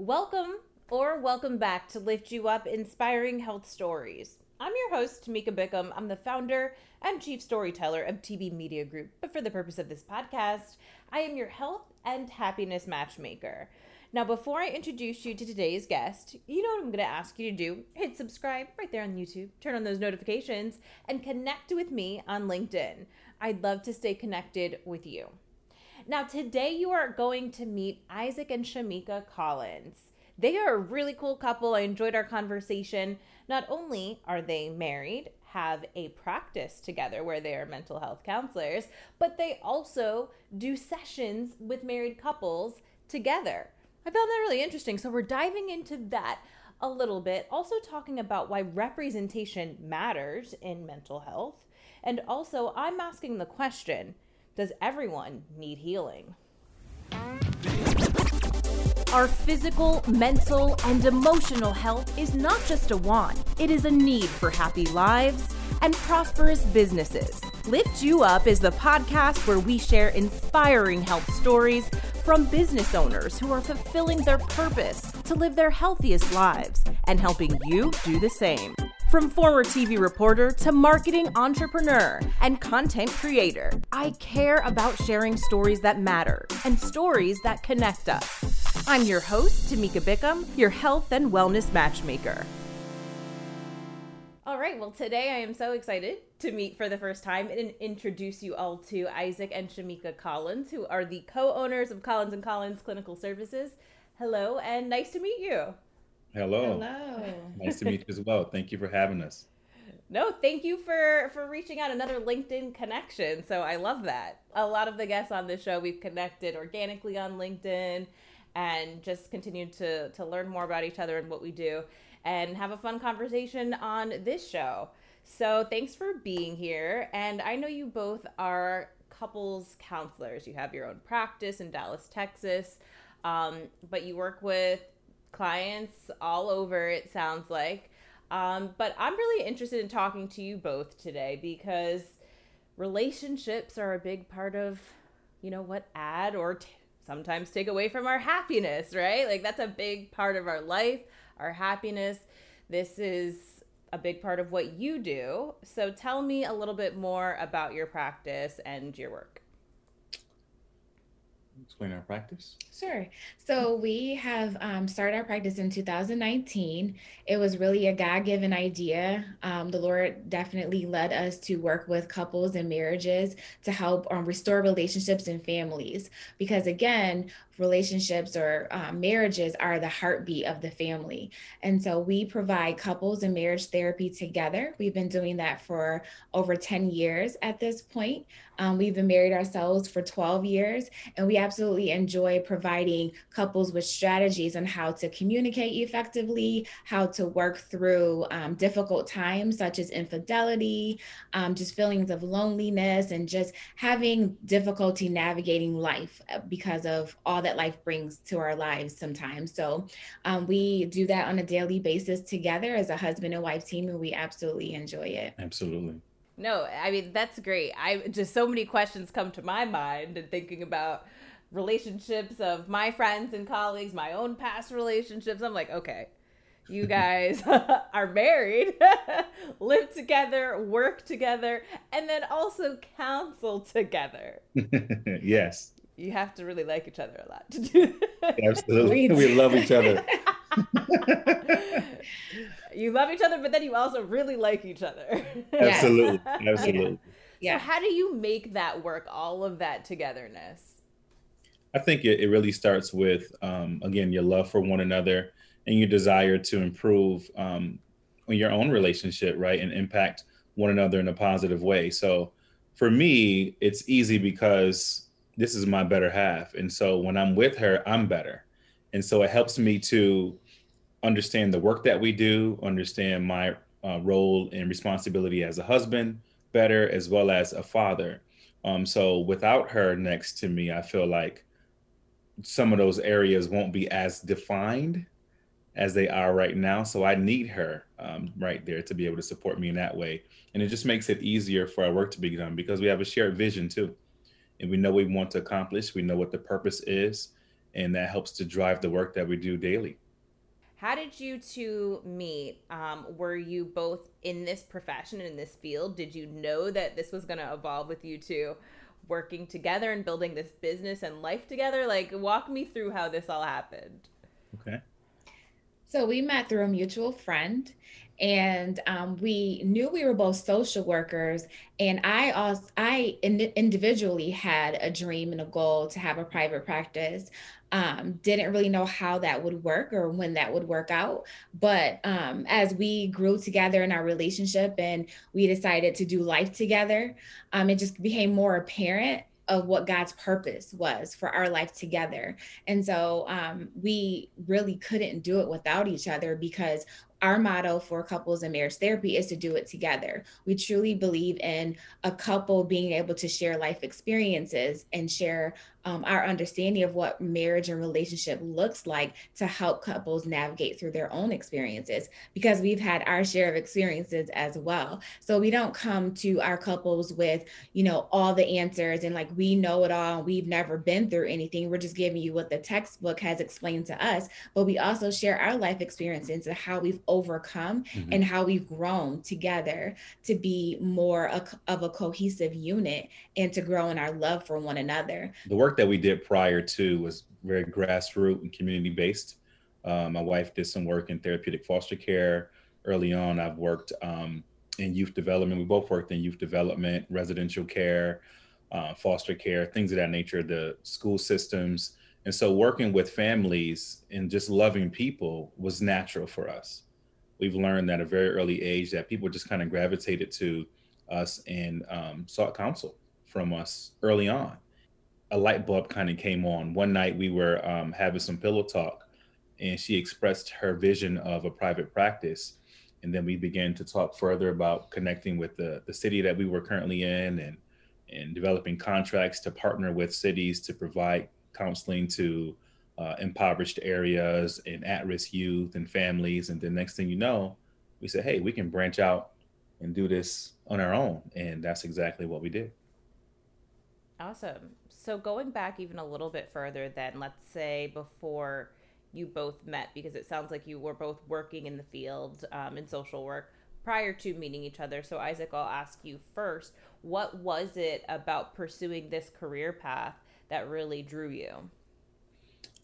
Welcome or welcome back to Lift You Up Inspiring Health Stories. I'm your host, Tamika Bickham. I'm the founder and chief storyteller of TB Media Group. But for the purpose of this podcast, I am your health and happiness matchmaker. Now, before I introduce you to today's guest, you know what I'm going to ask you to do? Hit subscribe right there on YouTube, turn on those notifications, and connect with me on LinkedIn. I'd love to stay connected with you. Now, today you are going to meet Isaac and Shamika Collins. They are a really cool couple. I enjoyed our conversation. Not only are they married, have a practice together where they are mental health counselors, but they also do sessions with married couples together. I found that really interesting. So we're diving into that a little bit, also talking about why representation matters in mental health. And also, I'm asking the question does everyone need healing? Our physical, mental, and emotional health is not just a want, it is a need for happy lives and prosperous businesses. Lift You Up is the podcast where we share inspiring health stories from business owners who are fulfilling their purpose to live their healthiest lives and helping you do the same. From former TV reporter to marketing entrepreneur and content creator, I care about sharing stories that matter and stories that connect us. I'm your host, Tamika Bickham, your health and wellness matchmaker. All right, well, today I am so excited to meet for the first time and introduce you all to Isaac and Shamika Collins, who are the co owners of Collins and Collins Clinical Services. Hello, and nice to meet you. Hello. Hello. Nice to meet you as well. Thank you for having us. No, thank you for for reaching out. Another LinkedIn connection. So I love that. A lot of the guests on this show we've connected organically on LinkedIn and just continued to to learn more about each other and what we do and have a fun conversation on this show. So thanks for being here. And I know you both are couples counselors. You have your own practice in Dallas, Texas. Um, but you work with clients all over, it sounds like. Um, but I'm really interested in talking to you both today because relationships are a big part of, you know, what add or t- sometimes take away from our happiness, right? Like that's a big part of our life, our happiness. This is a big part of what you do. So tell me a little bit more about your practice and your work explain our practice? Sure. So we have um, started our practice in 2019. It was really a God given idea. Um, the Lord definitely led us to work with couples and marriages to help um, restore relationships and families. Because again, relationships or uh, marriages are the heartbeat of the family. And so we provide couples and marriage therapy together. We've been doing that for over 10 years at this point. Um, we've been married ourselves for 12 years, and we absolutely enjoy providing couples with strategies on how to communicate effectively, how to work through um, difficult times such as infidelity, um, just feelings of loneliness, and just having difficulty navigating life uh, because of all that life brings to our lives sometimes. So um, we do that on a daily basis together as a husband and wife team, and we absolutely enjoy it. Absolutely. No, I mean that's great. I just so many questions come to my mind and thinking about relationships of my friends and colleagues, my own past relationships. I'm like, okay, you guys are married, live together, work together, and then also counsel together. yes. You have to really like each other a lot to do that. Absolutely. we love each other. you love each other, but then you also really like each other. Absolutely. Absolutely. Yeah. So, how do you make that work, all of that togetherness? I think it, it really starts with, um, again, your love for one another and your desire to improve um, your own relationship, right? And impact one another in a positive way. So, for me, it's easy because this is my better half. And so, when I'm with her, I'm better. And so, it helps me to understand the work that we do, understand my uh, role and responsibility as a husband better, as well as a father. Um, so without her next to me, I feel like some of those areas won't be as defined as they are right now. So I need her um, right there to be able to support me in that way. And it just makes it easier for our work to be done because we have a shared vision too. And we know we want to accomplish, we know what the purpose is. and that helps to drive the work that we do daily. How did you two meet? Um, were you both in this profession, and in this field? Did you know that this was going to evolve with you two working together and building this business and life together? Like, walk me through how this all happened. Okay. So we met through a mutual friend, and um, we knew we were both social workers. And I also, I in- individually had a dream and a goal to have a private practice. Um, didn't really know how that would work or when that would work out. But um, as we grew together in our relationship and we decided to do life together, um, it just became more apparent of what God's purpose was for our life together. And so um, we really couldn't do it without each other because our motto for couples and marriage therapy is to do it together. We truly believe in a couple being able to share life experiences and share um, our understanding of what marriage and relationship looks like to help couples navigate through their own experiences because we've had our share of experiences as well. So we don't come to our couples with, you know, all the answers and like we know it all. We've never been through anything. We're just giving you what the textbook has explained to us, but we also share our life experiences and how we've overcome mm-hmm. and how we've grown together to be more a, of a cohesive unit and to grow in our love for one another. The work that we did prior to was very grassroots and community based. Uh, my wife did some work in therapeutic foster care. Early on, I've worked um, in youth development. We both worked in youth development, residential care, uh, foster care, things of that nature, the school systems. And so, working with families and just loving people was natural for us. We've learned at a very early age that people just kind of gravitated to us and um, sought counsel from us early on. A light bulb kind of came on. One night we were um, having some pillow talk, and she expressed her vision of a private practice. And then we began to talk further about connecting with the, the city that we were currently in and, and developing contracts to partner with cities to provide counseling to uh, impoverished areas and at risk youth and families. And the next thing you know, we said, hey, we can branch out and do this on our own. And that's exactly what we did. Awesome. So going back even a little bit further than let's say before you both met, because it sounds like you were both working in the field um, in social work prior to meeting each other. So Isaac, I'll ask you first, what was it about pursuing this career path that really drew you?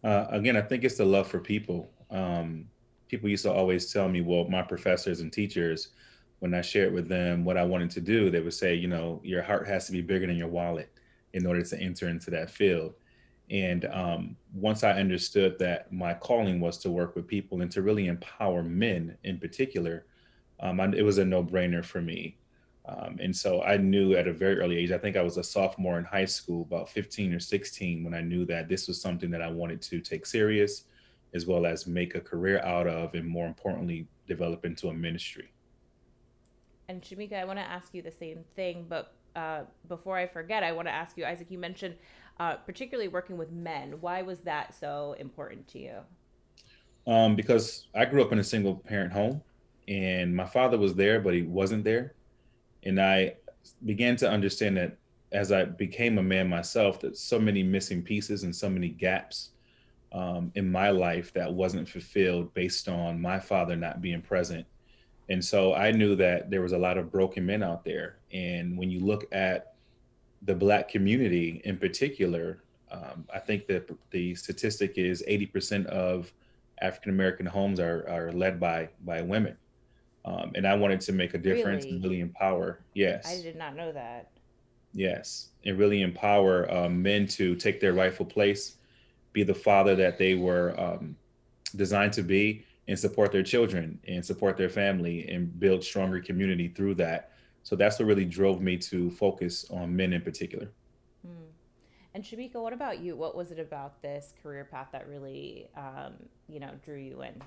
Uh, again, I think it's the love for people. Um, people used to always tell me, well, my professors and teachers, when I shared with them what I wanted to do, they would say, you know, your heart has to be bigger than your wallet in order to enter into that field. And um, once I understood that my calling was to work with people and to really empower men in particular, um, it was a no brainer for me. Um, and so I knew at a very early age, I think I was a sophomore in high school, about 15 or 16, when I knew that this was something that I wanted to take serious, as well as make a career out of, and more importantly, develop into a ministry. And Shamika, I want to ask you the same thing, but uh, before I forget, I want to ask you, Isaac, you mentioned uh, particularly working with men. Why was that so important to you? Um, because I grew up in a single parent home and my father was there, but he wasn't there. And I began to understand that as I became a man myself, that so many missing pieces and so many gaps um, in my life that wasn't fulfilled based on my father not being present and so I knew that there was a lot of broken men out there. And when you look at the Black community in particular, um, I think that the statistic is 80% of African American homes are, are led by by women. Um, and I wanted to make a difference really? and really empower. Yes. I did not know that. Yes. And really empower um, men to take their rightful place, be the father that they were um, designed to be, and support their children and support their family and build stronger community through that. So that's what really drove me to focus on men in particular. Hmm. And Shamika, what about you? What was it about this career path that really, um, you know, drew you in?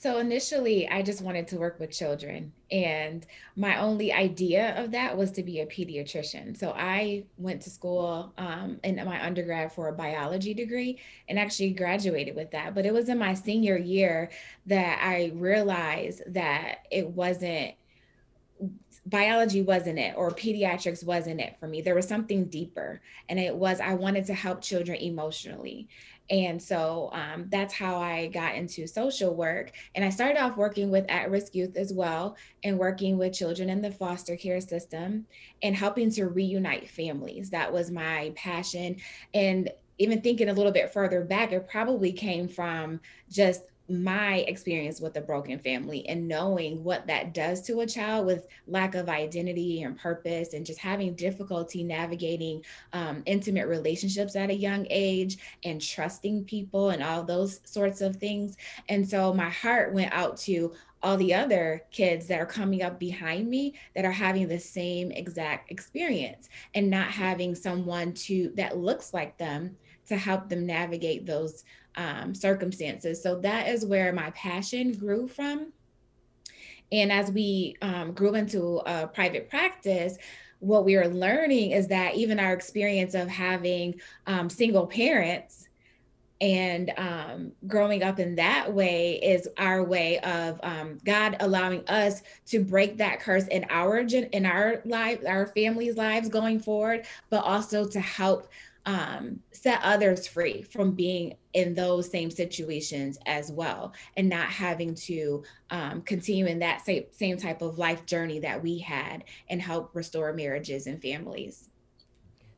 So initially, I just wanted to work with children. And my only idea of that was to be a pediatrician. So I went to school um, in my undergrad for a biology degree and actually graduated with that. But it was in my senior year that I realized that it wasn't biology wasn't it or pediatrics wasn't it for me there was something deeper and it was i wanted to help children emotionally and so um, that's how I got into social work. And I started off working with at risk youth as well, and working with children in the foster care system and helping to reunite families. That was my passion. And even thinking a little bit further back, it probably came from just my experience with a broken family and knowing what that does to a child with lack of identity and purpose and just having difficulty navigating um, intimate relationships at a young age and trusting people and all those sorts of things. And so my heart went out to all the other kids that are coming up behind me that are having the same exact experience and not having someone to that looks like them to help them navigate those um, circumstances. So that is where my passion grew from. And as we um, grew into a private practice, what we are learning is that even our experience of having um, single parents and um, growing up in that way is our way of um, God allowing us to break that curse in our in our life, our families' lives going forward, but also to help um, set others free from being in those same situations as well and not having to um, continue in that same, same type of life journey that we had and help restore marriages and families.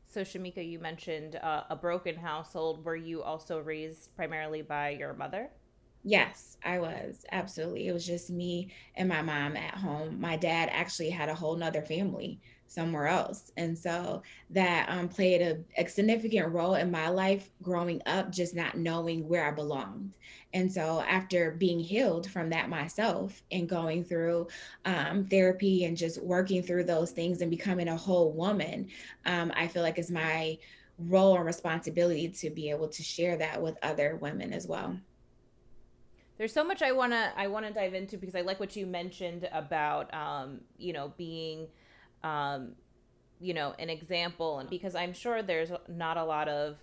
So, Shamika, you mentioned uh, a broken household. Were you also raised primarily by your mother? Yes, I was. Absolutely. It was just me and my mom at home. My dad actually had a whole nother family somewhere else. And so that um, played a, a, significant role in my life growing up, just not knowing where I belonged. And so after being healed from that myself and going through um, therapy and just working through those things and becoming a whole woman, um, I feel like it's my role and responsibility to be able to share that with other women as well there's so much I wanna I wanna dive into because I like what you mentioned about um, you know being um, you know, an example, and because I'm sure there's not a lot of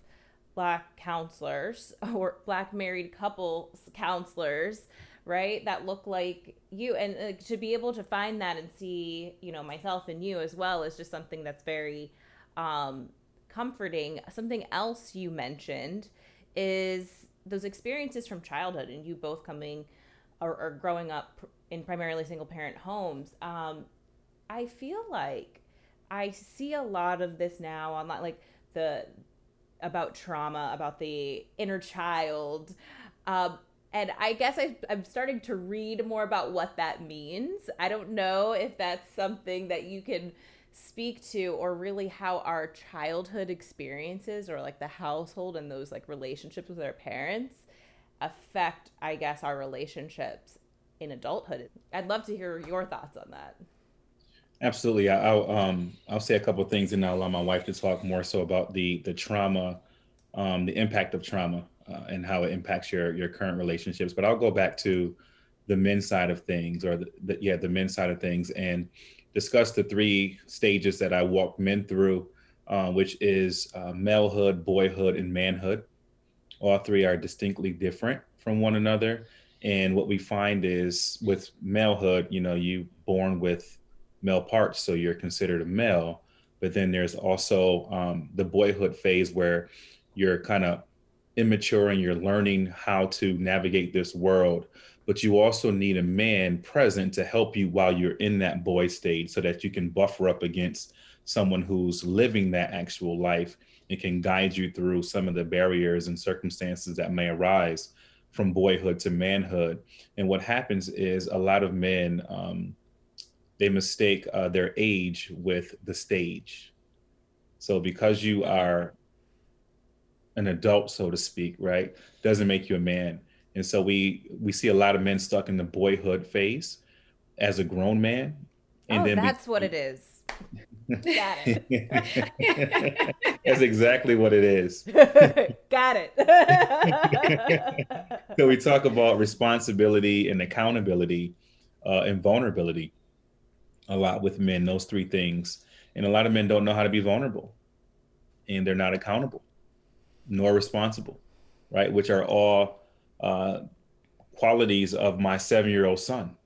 black counselors or black married couples counselors right that look like you. And uh, to be able to find that and see you know myself and you as well is just something that's very um comforting. Something else you mentioned is those experiences from childhood and you both coming or, or growing up in primarily single parent homes. Um I feel like I see a lot of this now online, like the about trauma, about the inner child. Um, and I guess I, I'm starting to read more about what that means. I don't know if that's something that you can speak to or really how our childhood experiences or like the household and those like relationships with our parents affect, I guess, our relationships in adulthood. I'd love to hear your thoughts on that. Absolutely. I'll um I'll say a couple of things and I'll allow my wife to talk more so about the the trauma, um, the impact of trauma uh, and how it impacts your your current relationships. But I'll go back to the men's side of things or the, the yeah the men's side of things and discuss the three stages that I walk men through, uh, which is uh, malehood, boyhood, and manhood. All three are distinctly different from one another. And what we find is with malehood, you know, you born with male parts, so you're considered a male. But then there's also um, the boyhood phase where you're kind of immature and you're learning how to navigate this world. But you also need a man present to help you while you're in that boy stage so that you can buffer up against someone who's living that actual life and can guide you through some of the barriers and circumstances that may arise from boyhood to manhood. And what happens is a lot of men, um, they mistake uh, their age with the stage. So because you are an adult, so to speak, right, doesn't make you a man. And so we we see a lot of men stuck in the boyhood phase as a grown man. And oh, then that's what it is. Got it. That's exactly what it is. Got it. so we talk about responsibility and accountability uh, and vulnerability a lot with men, those three things. And a lot of men don't know how to be vulnerable and they're not accountable nor responsible, right? Which are all uh, qualities of my seven year old son.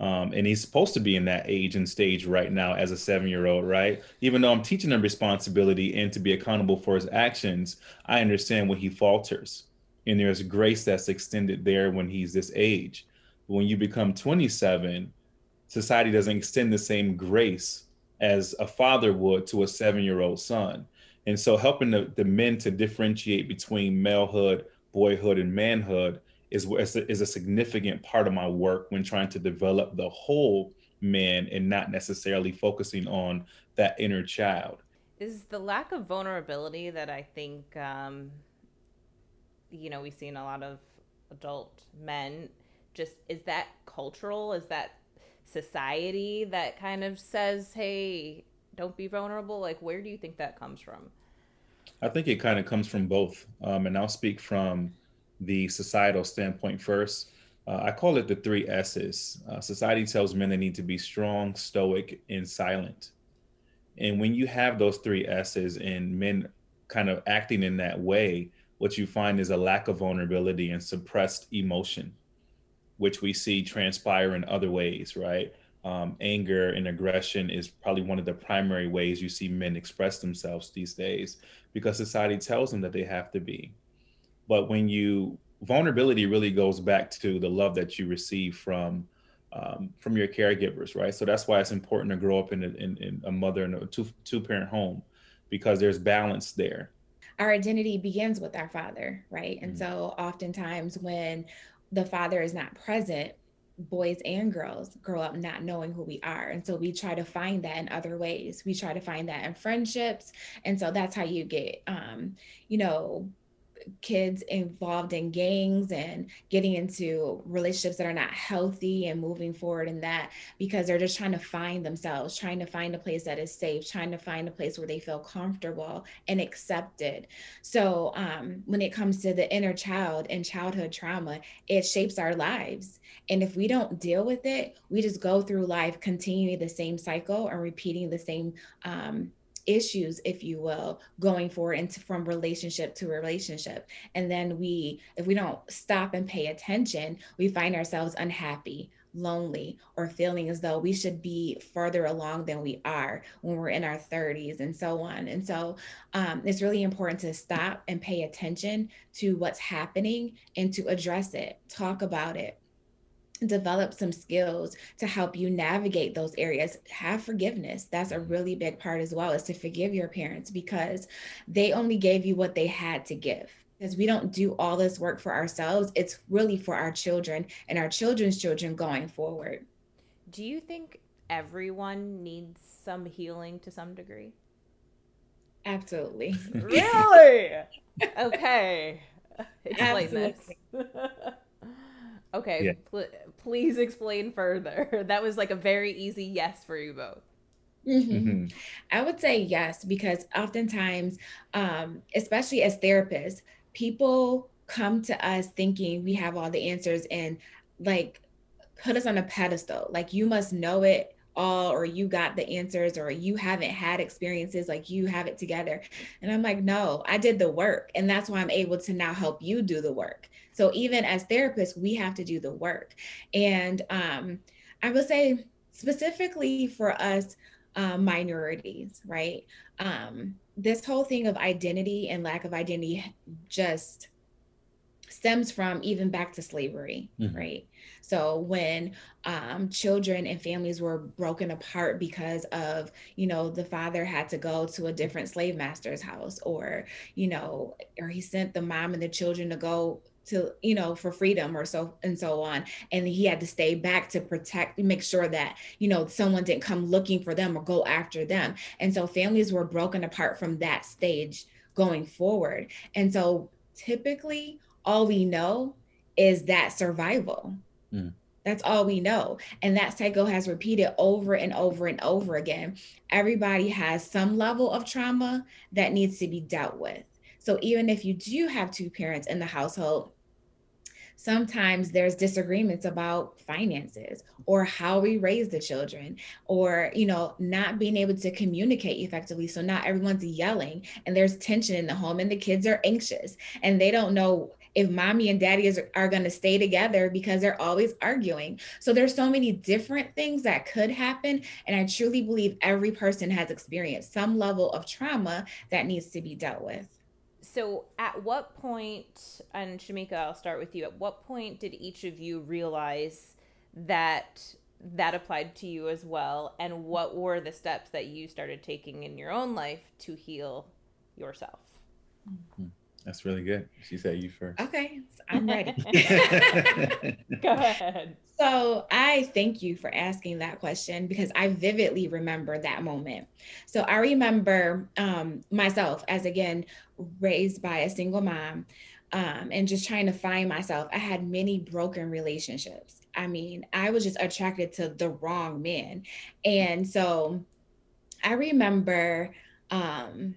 Um, and he's supposed to be in that age and stage right now as a seven year old, right? Even though I'm teaching him responsibility and to be accountable for his actions, I understand when he falters. And there's grace that's extended there when he's this age. But when you become 27, society doesn't extend the same grace as a father would to a seven year old son. And so helping the, the men to differentiate between malehood, boyhood, and manhood is, is a, is a significant part of my work when trying to develop the whole man and not necessarily focusing on that inner child. Is the lack of vulnerability that I think, um, you know, we see in a lot of adult men, just is that cultural? Is that society that kind of says, hey, don't be vulnerable? Like, where do you think that comes from? I think it kind of comes from both. Um, and I'll speak from the societal standpoint first. Uh, I call it the three S's. Uh, society tells men they need to be strong, stoic, and silent. And when you have those three S's and men kind of acting in that way, what you find is a lack of vulnerability and suppressed emotion, which we see transpire in other ways, right? Um, anger and aggression is probably one of the primary ways you see men express themselves these days because society tells them that they have to be. But when you vulnerability really goes back to the love that you receive from um, from your caregivers, right? So that's why it's important to grow up in a, in, in a mother and a two two parent home because there's balance there. Our identity begins with our father, right? And mm-hmm. so oftentimes when the father is not present, boys and girls grow up not knowing who we are. And so we try to find that in other ways. We try to find that in friendships. And so that's how you get, um, you know, kids involved in gangs and getting into relationships that are not healthy and moving forward in that because they're just trying to find themselves, trying to find a place that is safe, trying to find a place where they feel comfortable and accepted. So um, when it comes to the inner child and childhood trauma, it shapes our lives. And if we don't deal with it, we just go through life continuing the same cycle and repeating the same um, issues if you will going forward into from relationship to relationship. And then we if we don't stop and pay attention we find ourselves unhappy lonely or feeling as though we should be further along than we are when we're in our 30s and so on. And so um, it's really important to stop and pay attention to what's happening and to address it talk about it develop some skills to help you navigate those areas. Have forgiveness. That's a mm-hmm. really big part as well is to forgive your parents because they only gave you what they had to give. Because we don't do all this work for ourselves. It's really for our children and our children's children going forward. Do you think everyone needs some healing to some degree? Absolutely. Really? Okay. Explain absolutely. this Okay, yeah. pl- please explain further. That was like a very easy yes for you both. Mm-hmm. Mm-hmm. I would say yes, because oftentimes, um, especially as therapists, people come to us thinking we have all the answers and like put us on a pedestal. Like you must know it all, or you got the answers, or you haven't had experiences like you have it together. And I'm like, no, I did the work. And that's why I'm able to now help you do the work. So even as therapists, we have to do the work. And um, I will say specifically for us uh, minorities, right? Um, this whole thing of identity and lack of identity just stems from even back to slavery, mm-hmm. right? So when um, children and families were broken apart because of, you know, the father had to go to a different slave master's house, or you know, or he sent the mom and the children to go to you know for freedom or so and so on. And he had to stay back to protect make sure that you know someone didn't come looking for them or go after them. And so families were broken apart from that stage going forward. And so typically all we know is that survival mm. That's all we know. And that cycle has repeated over and over and over again. Everybody has some level of trauma that needs to be dealt with. So even if you do have two parents in the household, sometimes there's disagreements about finances or how we raise the children or you know not being able to communicate effectively so not everyone's yelling and there's tension in the home and the kids are anxious and they don't know if mommy and daddy is, are going to stay together because they're always arguing. So there's so many different things that could happen. And I truly believe every person has experienced some level of trauma that needs to be dealt with. So, at what point, and Shamika, I'll start with you. At what point did each of you realize that that applied to you as well? And what were the steps that you started taking in your own life to heal yourself? Mm-hmm. That's really good. She said you first. Okay, I'm ready. Go ahead. So I thank you for asking that question because I vividly remember that moment. So I remember um, myself as again raised by a single mom um, and just trying to find myself. I had many broken relationships. I mean, I was just attracted to the wrong men, And so I remember um,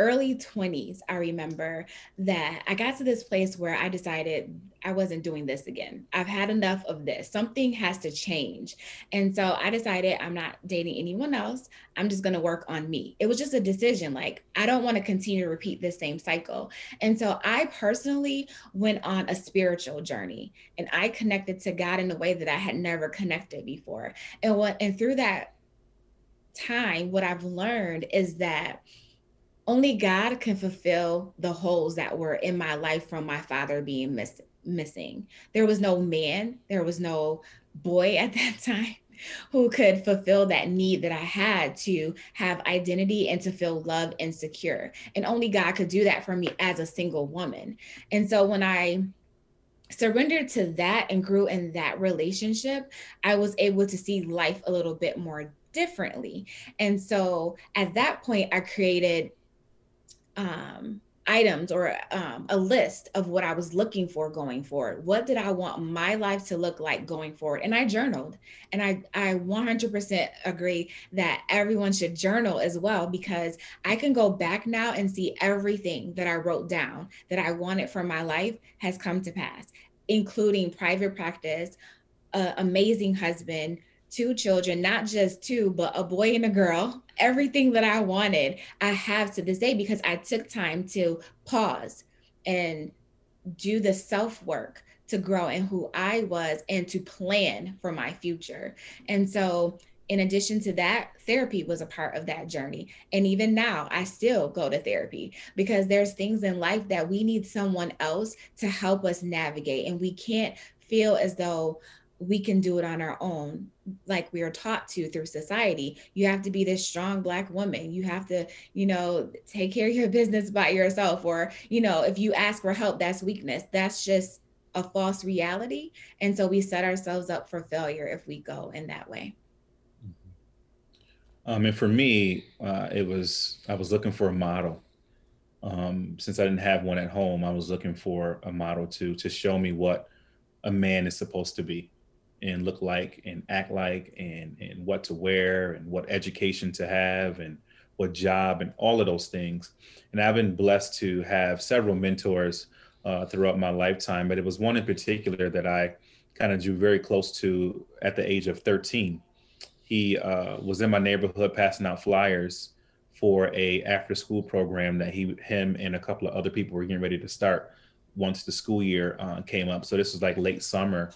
early 20s, I remember that I got to this place where I decided I wasn't doing this again. I've had enough of this. Something has to change. And so I decided I'm not dating anyone else. I'm just going to work on me. It was just a decision. Like, I don't want to continue to repeat this same cycle. And so I personally went on a spiritual journey and I connected to God in a way that I had never connected before. And what, and through that time, what I've learned is that only God can fulfill the holes that were in my life from my father being miss- missing. There was no man, there was no boy at that time who could fulfill that need that I had to have identity and to feel loved and secure. And only God could do that for me as a single woman. And so when I surrendered to that and grew in that relationship, I was able to see life a little bit more differently. And so at that point, I created um, items or um, a list of what I was looking for going forward. What did I want my life to look like going forward? And I journaled. And I, I 100% agree that everyone should journal as well because I can go back now and see everything that I wrote down that I wanted for my life has come to pass, including private practice, amazing husband, two children, not just two, but a boy and a girl. Everything that I wanted, I have to this day because I took time to pause and do the self work to grow in who I was and to plan for my future. And so, in addition to that, therapy was a part of that journey. And even now, I still go to therapy because there's things in life that we need someone else to help us navigate. And we can't feel as though we can do it on our own like we are taught to through society. You have to be this strong black woman. You have to you know take care of your business by yourself or you know if you ask for help that's weakness. That's just a false reality. And so we set ourselves up for failure if we go in that way. Mm-hmm. um, and for me uh, it was i was looking for a model. Um, since i didn't have one at home i was looking for a model to to show me what a man is supposed to be and look like and act like and and what to wear and what education to have and what job and all of those things. And i've been blessed to have several mentors uh, throughout my lifetime but it was one in particular that i kind of drew very close to at the age of 13 he uh, was in my neighborhood passing out flyers for a after school program that he him and a couple of other people were getting ready to start once the school year uh, came up. So this was like late summer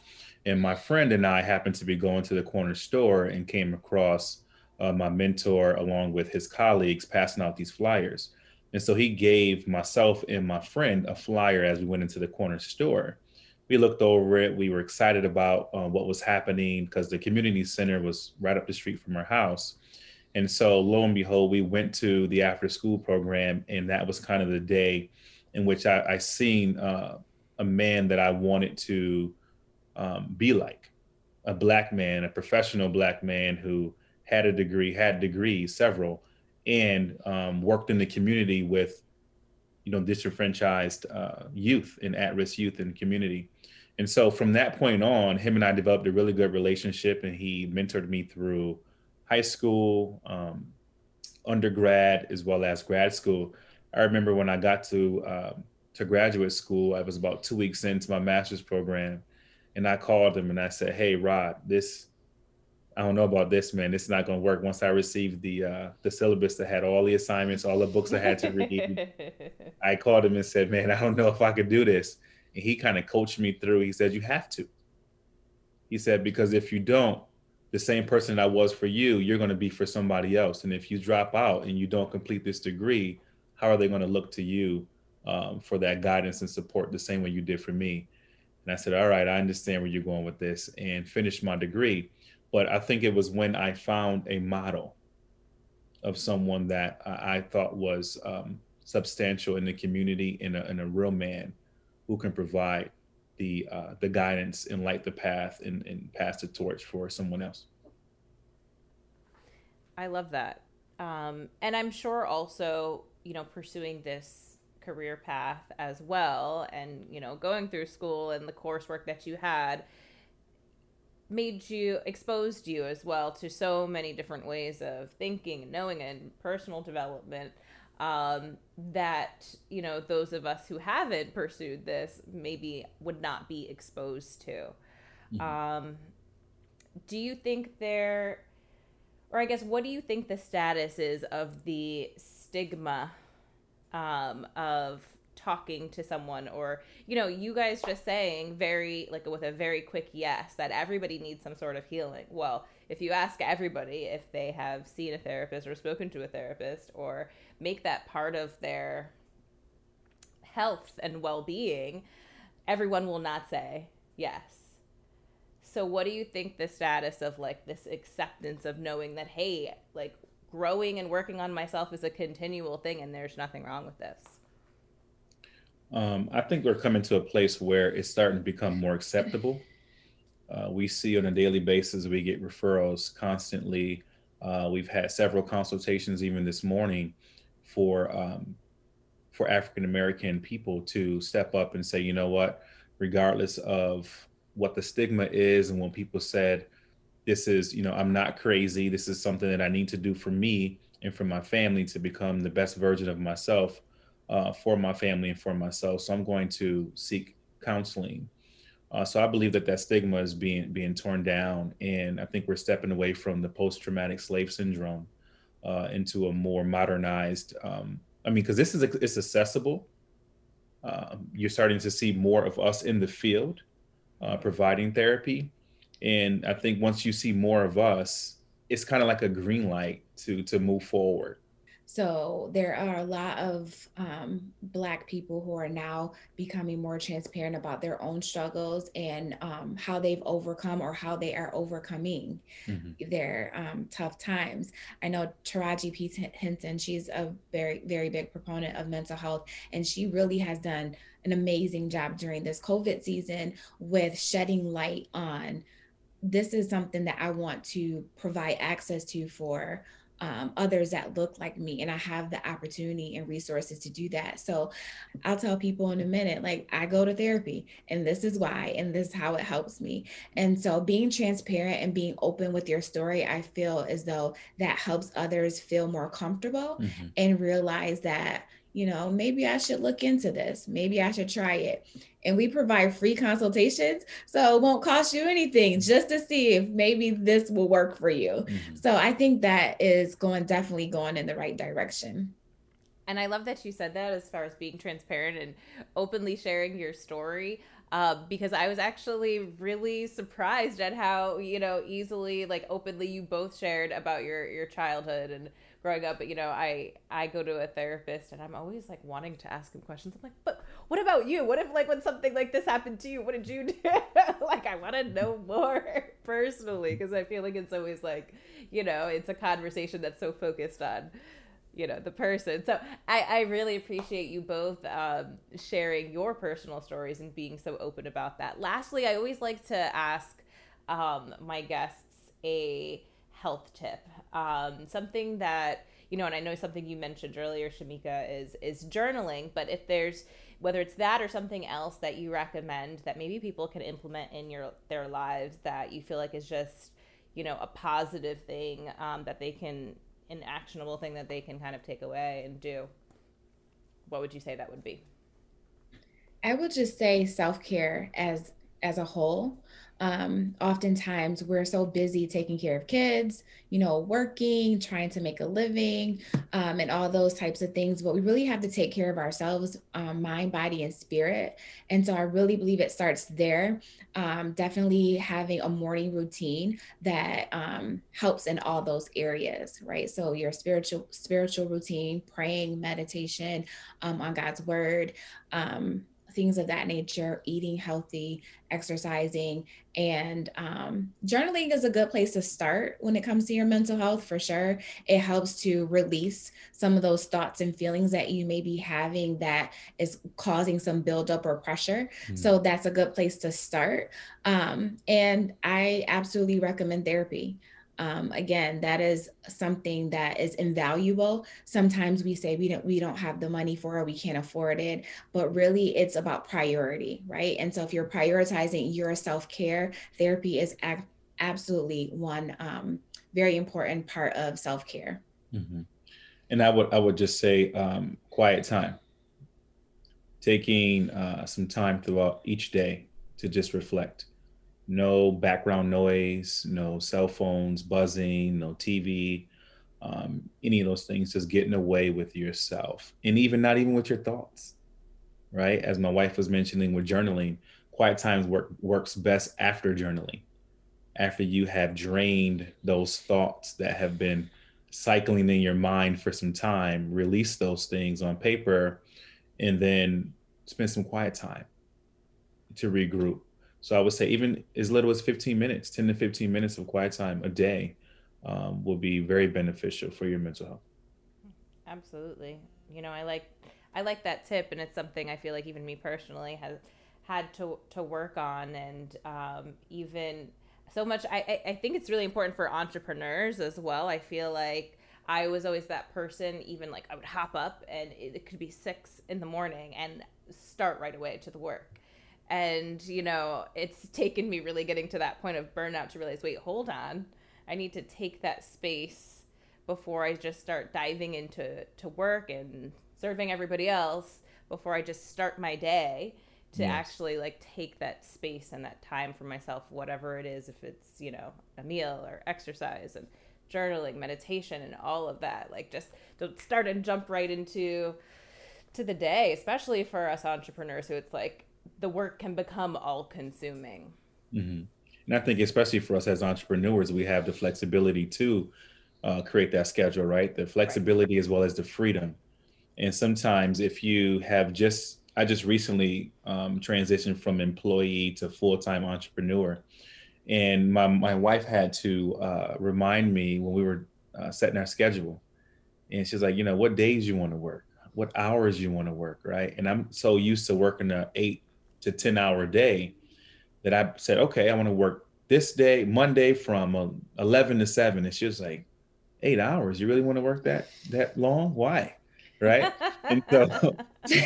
and my friend and I happened to be going to the corner store and came across uh, my mentor along with his colleagues passing out these flyers. And so he gave myself and my friend a flyer as we went into the corner store. We looked over it. We were excited about uh, what was happening because the community center was right up the street from our house. And so, lo and behold, we went to the after school program, and that was kind of the day in which I, I seen uh, a man that I wanted to um, be like a black man, a professional black man who had a degree, had degrees, several, and um, worked in the community with, you know, disenfranchised uh, youth and at-risk youth in the community. And so from that point on, him and I developed a really good relationship, and he mentored me through high school, um, undergrad, as well as grad school. I remember when I got to um, to graduate school, I was about two weeks into my master's program, and I called him and I said, "Hey, Rod, this I don't know about this, man. This is not going to work. Once I received the uh, the syllabus that had all the assignments, all the books I had to read, I called him and said, "Man, I don't know if I could do this." And he kind of coached me through. He said, "You have to." He said, "Because if you don't, the same person I was for you, you're going to be for somebody else. And if you drop out and you don't complete this degree, how are they going to look to you um, for that guidance and support the same way you did for me?" And I said, "All right, I understand where you're going with this," and finished my degree but I think it was when I found a model of someone that I, thought was um, substantial in the community and a, and a, real man who can provide the uh, the guidance and light the path and, and pass the torch for someone else. I love that. Um, and I'm sure also, you know, pursuing this career path as well and, you know, going through school and the coursework that you had made you exposed you as well to so many different ways of thinking and knowing and personal development um, that you know those of us who haven't pursued this maybe would not be exposed to mm-hmm. um, do you think there or i guess what do you think the status is of the stigma um, of talking to someone or you know you guys just saying very like with a very quick yes that everybody needs some sort of healing. Well if you ask everybody if they have seen a therapist or spoken to a therapist or make that part of their health and well-being everyone will not say yes. So what do you think the status of like this acceptance of knowing that hey like growing and working on myself is a continual thing and there's nothing wrong with this um, I think we're coming to a place where it's starting to become more acceptable. Uh, we see on a daily basis, we get referrals constantly. Uh, we've had several consultations even this morning for um, for African American people to step up and say, you know what, regardless of what the stigma is, and when people said, this is, you know, I'm not crazy. This is something that I need to do for me and for my family to become the best version of myself uh, for my family and for myself. So I'm going to seek counseling. Uh, so I believe that that stigma is being being torn down, and I think we're stepping away from the post-traumatic slave syndrome uh, into a more modernized. Um, I mean, because this is it's accessible. Uh, you're starting to see more of us in the field uh, providing therapy, and I think once you see more of us, it's kind of like a green light to to move forward. So there are a lot of um, Black people who are now becoming more transparent about their own struggles and um, how they've overcome or how they are overcoming mm-hmm. their um, tough times. I know Taraji P. Henson, she's a very, very big proponent of mental health, and she really has done an amazing job during this COVID season with shedding light on this is something that I want to provide access to for um, others that look like me and i have the opportunity and resources to do that so i'll tell people in a minute like i go to therapy and this is why and this is how it helps me and so being transparent and being open with your story i feel as though that helps others feel more comfortable mm-hmm. and realize that you know, maybe I should look into this. Maybe I should try it. And we provide free consultations. So it won't cost you anything just to see if maybe this will work for you. Mm-hmm. So I think that is going definitely going in the right direction. And I love that you said that as far as being transparent and openly sharing your story. Uh, because I was actually really surprised at how you know easily, like openly, you both shared about your your childhood and growing up, but you know, I I go to a therapist and I'm always like wanting to ask him questions. I'm like, but what about you? What if like when something like this happened to you, what did you do? like I want to know more personally because I feel like it's always like, you know, it's a conversation that's so focused on you know the person so i i really appreciate you both um, sharing your personal stories and being so open about that lastly i always like to ask um, my guests a health tip um, something that you know, and I know something you mentioned earlier, Shamika, is is journaling. But if there's whether it's that or something else that you recommend that maybe people can implement in your their lives that you feel like is just you know a positive thing um, that they can an actionable thing that they can kind of take away and do what would you say that would be i would just say self-care as as a whole um, oftentimes we're so busy taking care of kids, you know, working, trying to make a living, um, and all those types of things. But we really have to take care of ourselves, um, mind, body, and spirit. And so I really believe it starts there. Um, definitely having a morning routine that um, helps in all those areas, right? So your spiritual spiritual routine, praying, meditation um, on God's word. Um, things of that nature, eating healthy, exercising, and um, journaling is a good place to start when it comes to your mental health for sure. It helps to release some of those thoughts and feelings that you may be having that is causing some buildup or pressure. Mm-hmm. So that's a good place to start. Um, and I absolutely recommend therapy um, again that is something that is invaluable. Sometimes we say we don't we don't have the money for it we can't afford it but really it's about priority right? And so if you're prioritizing your self-care therapy is absolutely one um, very important part of self-care. Mm-hmm. and i would i would just say um, quiet time. Taking uh, some time throughout each day to just reflect no background noise, no cell phones buzzing, no TV, um, any of those things, just getting away with yourself and even not even with your thoughts, right? As my wife was mentioning with journaling, quiet times work, works best after journaling, after you have drained those thoughts that have been cycling in your mind for some time, release those things on paper, and then spend some quiet time to regroup so I would say even as little as 15 minutes, 10 to 15 minutes of quiet time a day um, will be very beneficial for your mental health. Absolutely. You know, I like I like that tip, and it's something I feel like even me personally has had to to work on, and um, even so much. I I think it's really important for entrepreneurs as well. I feel like. I was always that person, even like I would hop up and it could be six in the morning and start right away to the work and you know it's taken me really getting to that point of burnout to realize wait hold on i need to take that space before i just start diving into to work and serving everybody else before i just start my day to yes. actually like take that space and that time for myself whatever it is if it's you know a meal or exercise and journaling meditation and all of that like just don't start and jump right into to the day especially for us entrepreneurs who it's like the work can become all consuming. Mm-hmm. And I think, especially for us as entrepreneurs, we have the flexibility to uh, create that schedule, right? The flexibility right. as well as the freedom. And sometimes, if you have just, I just recently um, transitioned from employee to full time entrepreneur. And my, my wife had to uh, remind me when we were uh, setting our schedule. And she's like, you know, what days you want to work, what hours you want to work, right? And I'm so used to working a eight to 10 hour day that I said, okay, I want to work this day, Monday from uh, 11 to 7. And she was like, eight hours. You really want to work that that long? Why? Right. and so,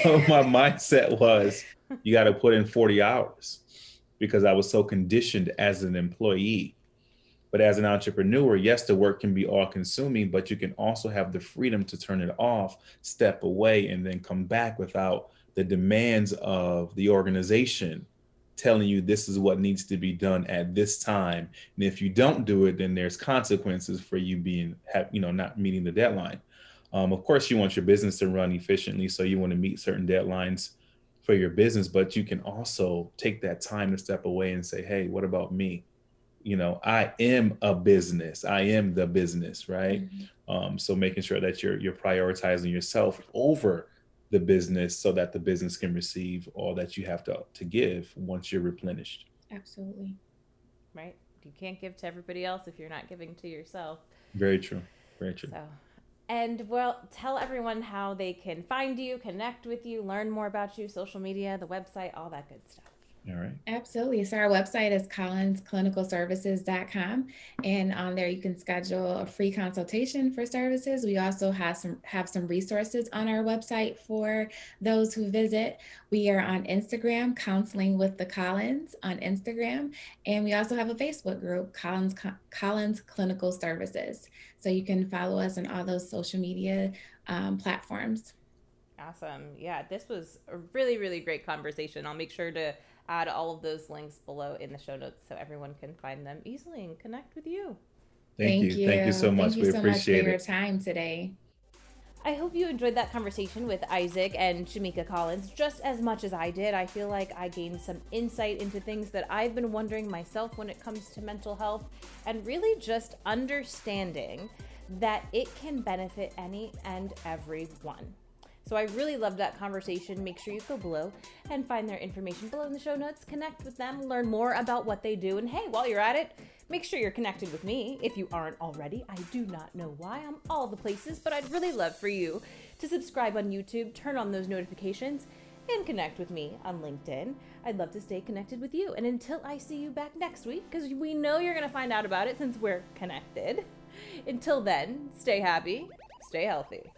so my mindset was you got to put in 40 hours because I was so conditioned as an employee. But as an entrepreneur, yes, the work can be all consuming, but you can also have the freedom to turn it off, step away, and then come back without the demands of the organization telling you this is what needs to be done at this time. And if you don't do it then there's consequences for you being you know not meeting the deadline. Um, of course you want your business to run efficiently so you want to meet certain deadlines for your business but you can also take that time to step away and say hey what about me you know i am a business i am the business right mm-hmm. um, so making sure that you're you're prioritizing yourself over the business so that the business can receive all that you have to, to give once you're replenished. Absolutely. Right. You can't give to everybody else if you're not giving to yourself. Very true. Very true. So, and well, tell everyone how they can find you, connect with you, learn more about you, social media, the website, all that good stuff. All right. Absolutely. So our website is collinsclinicalservices.com and on there you can schedule a free consultation for services. We also have some have some resources on our website for those who visit. We are on Instagram, counseling with the Collins on Instagram, and we also have a Facebook group, Collins Collins Clinical Services. So you can follow us on all those social media um, platforms. Awesome. Yeah, this was a really, really great conversation. I'll make sure to add all of those links below in the show notes so everyone can find them easily and connect with you. Thank, Thank you. you. Thank you so much. Thank you we so appreciate much for it. your time today. I hope you enjoyed that conversation with Isaac and Shamika Collins just as much as I did. I feel like I gained some insight into things that I've been wondering myself when it comes to mental health and really just understanding that it can benefit any and every one. So I really loved that conversation. Make sure you go below and find their information below in the show notes. Connect with them, learn more about what they do, and hey, while you're at it, make sure you're connected with me if you aren't already. I do not know why I'm all the places, but I'd really love for you to subscribe on YouTube, turn on those notifications, and connect with me on LinkedIn. I'd love to stay connected with you. And until I see you back next week, because we know you're going to find out about it since we're connected. Until then, stay happy, stay healthy.